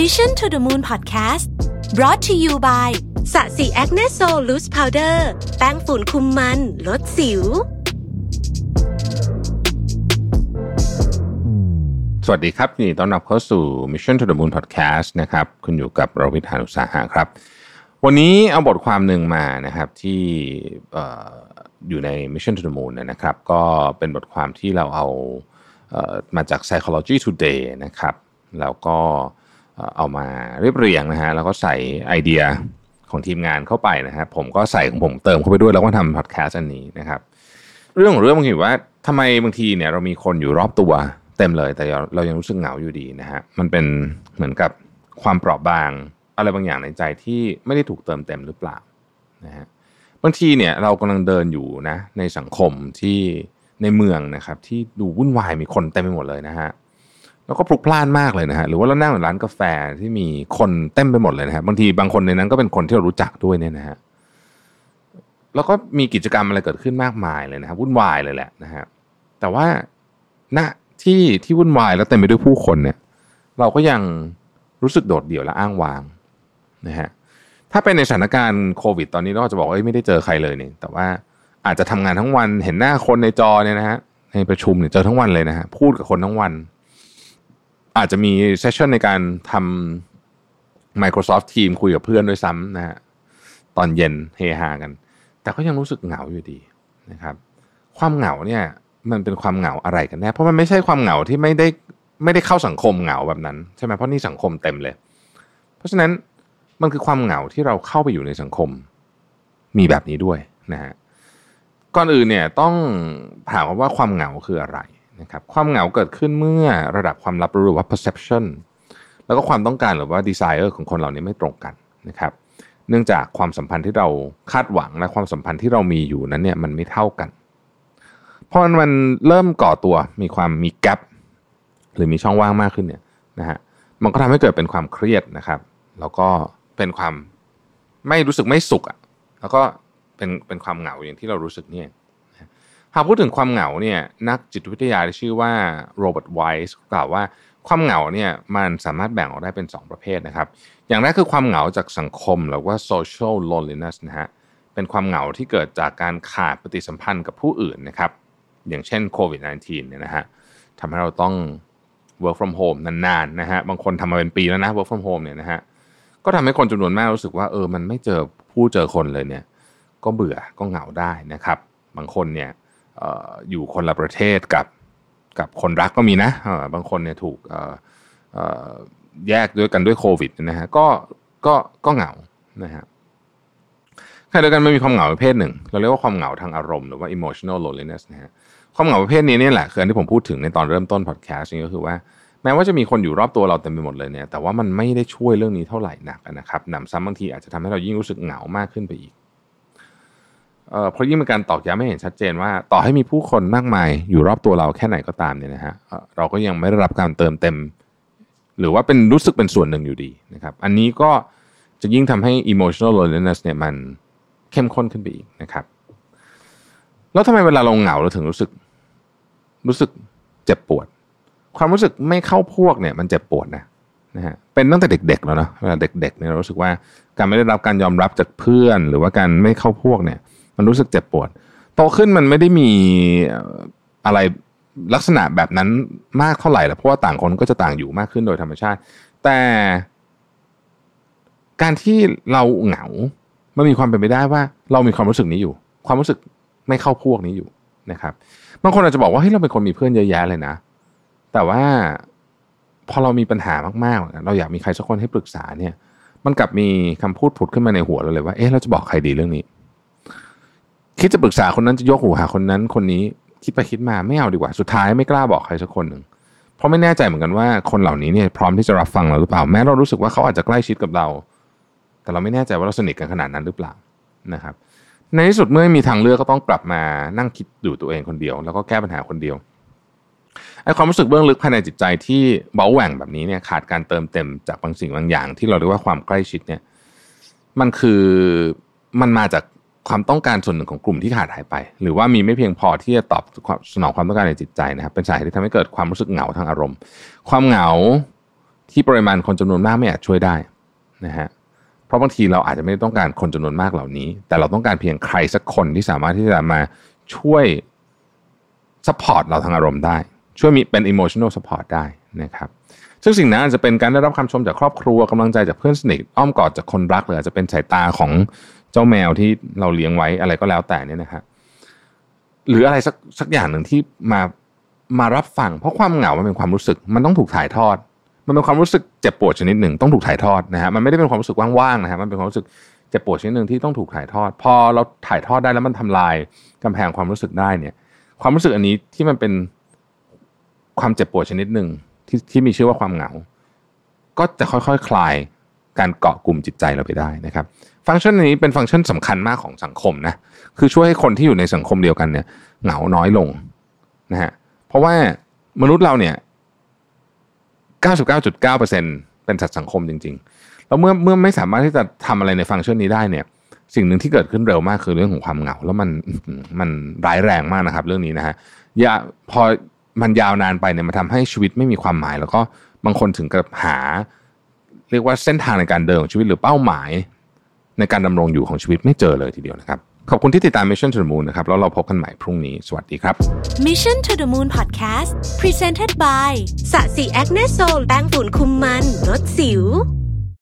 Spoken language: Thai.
Mission to the Moon Podcast brought to you by ศศิ Acne Sol Loose Powder แป้งฝุ่นคุมมัน ลดสิว สวัสดีครับยินดีต้อนรับเข้าสู่ Mission to the Moon Podcast นะครับคุณอยู่กับรวิศ หาญอุตสาหะครับ วันนี้เอาบทความหนึ่งมานะครับที่ออยู่ใน Mission to the Moon นะครับ ก็เป็นบทความที่เราเอาเอ่อมาจาก Psychology Today นะครับ แล้วก็เเอามาเรียบเรียงนะฮะแล้วก็ใส่ไอเดียของทีมงานเข้าไปนะครับผมก็ใส่ของผมเติมเข้าไปด้วยแล้วก็ทำพอดแคสต์อันนี้นะครับ เรื่องของเรื่องมันคือว่าทำไมบางทีเนี่ยเรามีคนอยู่รอบตัวเต็มเลย แต่เรายังรู้สึกเหงาอยู่ดีนะฮะมันเป็นเหมือนกับความเปราะบางอะไรบางอย่างในใจที่ไม่ได้ถูกเติมเต็มหรือเปล่านะฮะบางทีเนี่ยเรากำลังเดินอยู่นะในสังคมที่ในเมืองนะครับที่ดูวุ่นวายมีคนเต็มไปหมดเลยนะฮะ แล้วก็พลุกพล่านมากเลยนะฮะหรือว่าเรานั่งในร้านกาแฟที่มีคนเต็มไปหมดเลยนะฮะบางทีบางคนในนั้นก็เป็นคนที่เรารู้จักด้วยเนี่ยนะฮะแล้วก็มีกิจกรรมอะไรเกิดขึ้นมากมายเลยนะครับวุ่นวายเลยแหละนะฮะแต่ว่าณที่ที่วุ่นวายแล้วเต็มไปด้วยผู้คนเนี่ย เราก็ยังรู้สึกโดดเดี่ยวและอ้างว้างนะฮะถ้าเป็นในสถานการณ์โควิด ตอนนี้เราจะบอกว่าเอ้ยไม่ได้เจอใครเลยนี่แต่ว่าอาจจะทำงานทั้งวันเห็นหน้าคนในจอเนี่ยนะฮะในประชุมเนี่ยเจอทั้งวันเลยนะฮะพูดกับคนทั้งวัน อาจจะมีเซสชันในการทำ Microsoft Team คุยกับเพื่อนด้วยซ้ำนะฮะตอนเย็นเฮฮากัน แต่ก็ยังรู้สึกเหงาอยู่ดีนะครับ ความเหงาเนี่ยมันเป็นความเหงาอะไรกันแน่เพราะมันไม่ใช่ความเหงาที่ไม่ได้ไม่ได้เข้าสังคมเหงาแบบนั้นใช่ไหมเพราะนี่สังคมเต็มเลย เพราะฉะนั้นมันคือความเหงาที่เราเข้าไปอยู่ในสังคม มีแบบนี้ด้วยนะฮะก่อนอื่นเนี่ยต้องถามว่าความเหงาคืออะไร นะครับความเหงาเกิดขึ้นเมื่อระดับความรับรู้หรือว่า perception แล้วก็ความต้องการหรือว่า desire ของคนเหล่านี้ไม่ตรงกันนะครับ เนื่องจากความสัมพันธ์ที่เราคาดหวังและความสัมพันธ์ที่เรามีอยู่นั้นเนี่ยมันไม่เท่ากันพอมันเริ่มก่อตัวมีความมีแกลบหรือมีช่องว่างมากขึ้นเนี่ยนะฮะมันก็ทำให้เกิดเป็นความเครียดนะครับ แล้วก็เป็นความไม่รู้สึกไม่สุขอะแล้วก็เป็นเป็นความเหงาอย่างที่เรารู้สึกเนี่ย หากพูดถึงความเหงาเนี่ยนักจิตวิทยาที่ชื่อว่าโรเบิร์ตไวส์กล่าวว่าความเหงาเนี่ยมันสามารถแบ่งออกได้เป็น 2 ประเภทนะครับ อย่างแรกคือความเหงาจากสังคมหรือว่า social loneliness นะฮะเป็นความเหงาที่เกิดจากการขาดปฏิสัมพันธ์กับผู้อื่นนะครับ อย่างเช่นโควิด -19 เนี่ยนะฮะทำให้เราต้อง work from home นานๆนะฮะบางคนทำมาเป็นปีแล้วนะ work from home เนี่ยนะฮะก็ทำให้คนจำนวนมากรู้สึกว่าเออมันไม่เจอผู้เจอคนเลยเนี่ย ก็เบื่อก็เหงาได้นะครับ บางคนเนี่ย อยู่คนละประเทศกับกับคนรักก็มีนะบางคนเนี่ยถูกแยกด้วยกันด้วยโควิดนะฮะก็ก็ก็เหงานะฮะขณะเดียวกันมันมีความเหงาประเภทหนึ่ง เราเรียกว่าความเหงาทางอารมณ์หรือว่า emotional loneliness นะฮะความเหงาประเภทนี้นี่แหละคืออันที่ผมพูดถึงในตอนเริ่มต้นพอดแคสต์นี่ก็คือว่าแม้ว่าจะมีคนอยู่รอบตัวเราเต็มไปหมดเลยเนี่ยแต่ว่ามันไม่ได้ช่วยเรื่องนี้เท่าไหร่นักนะครับหนำซ้ำบางทีอาจจะทำให้เรายิ่งรู้สึกเหงามากขึ้นไปอีก เพราะยิ่งเป็นการตอกย้ำให้เห็นชัดเจนว่า ต่อให้มีผู้คนมากมายอยู่รอบตัวเราแค่ไหนก็ตามเนี่ยนะฮะเราก็ยังไม่ได้รับการเติมเต็ม หรือว่าเป็นรู้สึกเป็นส่วนหนึ่งอยู่ดีนะครับอันนี้ก็จะยิ่งทำให้ emotional loneliness เนี่ยมันเข้มข้นขึ้นไปอีกนะครับแล้วทำไมเวลาเราเหงาเราถึงรู้สึก รู้สึกเจ็บปวด ความรู้สึกไม่เข้าพวกเนี่ย มันเจ็บปวดนะนะฮะเป็นตั้งแต่เด็กๆแล้วเนาะเวลาเด็กๆเนี่ยเรารู้สึกว่าการไม่ได้รับการยอมรับจากเพื่อน หรือว่าการไม่เข้าพวกเนี่ย มันรู้สึกเจ็บปวด โตขึ้นมันไม่ได้มีอะไรลักษณะแบบนั้นมากเท่าไหร่แล้วเพราะว่าต่างคนก็จะต่างอยู่มากขึ้นโดยธรรมชาติ แต่การที่เราเหงา มันมีความเป็นไปได้ว่า เรามีความรู้สึกนี้อยู่ ความรู้สึกไม่เข้าพวกนี้อยู่นะครับบางคนอาจจะบอกว่าเฮ้ยเราเป็นคนมีเพื่อนเยอะแยะเลยนะ แต่ว่าพอเรามีปัญหามากๆ เราอยากมีใครสักคนให้ปรึกษาเนี่ย มันกลับมีคำพูดผุดขึ้นมาในหัวเราเลยว่าเอ๊ะเราจะบอกใครดีเรื่องนี้ คิดจะปรึกษาคนนั้นจะยกหูหาคนนั้น คนนี้คิดไปคิดมาไม่เอาดีกว่า สุดท้ายไม่กล้าบอกใครสักคนหนึ่งเพราะไม่แน่ใจเหมือนกันว่าคนเหล่านี้เนี่ยพร้อมที่จะรับฟังเราหรือเปล่า แม้เรารู้สึกว่าเขาอาจจะใกล้ชิดกับเรา แต่เราไม่แน่ใจว่าเราสนิทกันขนาดนั้นหรือเปล่านะครับ ในที่สุดเมื่อมีทางเลือกก็ต้องกลับมานั่งคิดอยู่ตัวเองคนเดียว แล้วก็แก้ปัญหาคนเดียวไอ้ความรู้สึกเบื้องลึกภายในจิตใจที่เบาแหว่งแบบนี้เนี่ยขาดการเติมเต็มจากบางสิ่งบางอย่าง ที่เราเรียกว่าความใกล้ชิดเนี่ย มันคือมันมาจาก ความต้องการส่วนหนึ่งของกลุ่มที่ขาดหายไป หรือว่ามีไม่เพียงพอที่จะตอบสนองความต้องการในจิตใจนะครับ เป็นสาเหตุที่ทำให้เกิดความรู้สึกเหงาทางอารมณ์ ความเหงาที่ปริมาณคนจำนวนมากไม่อาจช่วยได้นะฮะเพราะบางทีเราอาจจะไม่ได้ต้องการคนจำนวนมากเหล่านี้ แต่เราต้องการเพียงใครสักคนที่สามารถที่จะมาช่วย support เราทางอารมณ์ได้ ช่วยมีเป็น emotional support ได้นะครับ ซึ่งสิ่งนั้นอาจจะเป็นการได้รับคำชมจากครอบครัวกำลังใจจากเพื่อนสนิทอ้อมกอดจากคนรักหรืออาจจะเป็นสายตาของเจ้าแมวที่เราเลี้ยงไว้อะไรก็แล้วแต่เนี่ยนะครับหรืออะไรสักสักอย่างหนึ่งที่มามารับฟัง เพราะความเหงามันเป็นความรู้สึก มันต้องถูกถ่ายทอด มันเป็นความรู้สึกเจ็บปวดชนิดหนึ่งต้องถูกถ่ายทอดนะฮะมันไม่ได้เป็นความรู้สึกว่างๆนะฮะมันเป็นความรู้สึกเจ็บปวดชนิดหนึ่งที่ต้องถูกถ่ายทอด พอเราถ่ายทอดได้แล้วมันทำลายกำแพงความรู้สึกได้เนี่ย ความรู้สึกอันนี้ที่มันเป็นความเจ็บปวดชนิดหนึ่ง ที่ที่มีชื่อว่าความเหงา ก็จะค่อยๆคคลายการเกาะกลุ่มจิตใจเราไปได้นะครับ ฟังก์ชันนี้เป็นฟังก์ชันสำคัญมากของสังคมนะคือช่วยให้คนที่อยู่ในสังคมเดียวกันเนี่ยเหงาน้อยลงนะฮะเพราะว่ามนุษย์เราเนี่ย99.9%เป็นสัตว์สังคมจริง ๆ แล้วเมื่อเมื่อไม่สามารถที่จะทำอะไรในฟังก์ชันนี้ได้เนี่ยสิ่งหนึ่งที่เกิดขึ้นเร็วมากคือเรื่องของความเหงา แล้วมันมันร้ายแรงมากนะครับ เรื่องนี้นะฮะอย่าพอ มันยาวนานไปเนี่ยมันทำให้ชีวิตไม่มีความหมาย แล้วก็บางคนถึงกับหา เรียกว่าเส้นทางในการเดินของชีวิตหรือเป้าหมาย ในการดำรงอยู่ของชีวิตไม่เจอเลยทีเดียวนะครับ ขอบคุณที่ติดตาม Mission to the Moon นะครับแล้วเราพบกันใหม่พรุ่งนี้ สวัสดีครับ Mission to the Moon Podcast Presented by สะสีแอคเนโซลแป้งฝุ่นคุมมันลดสิว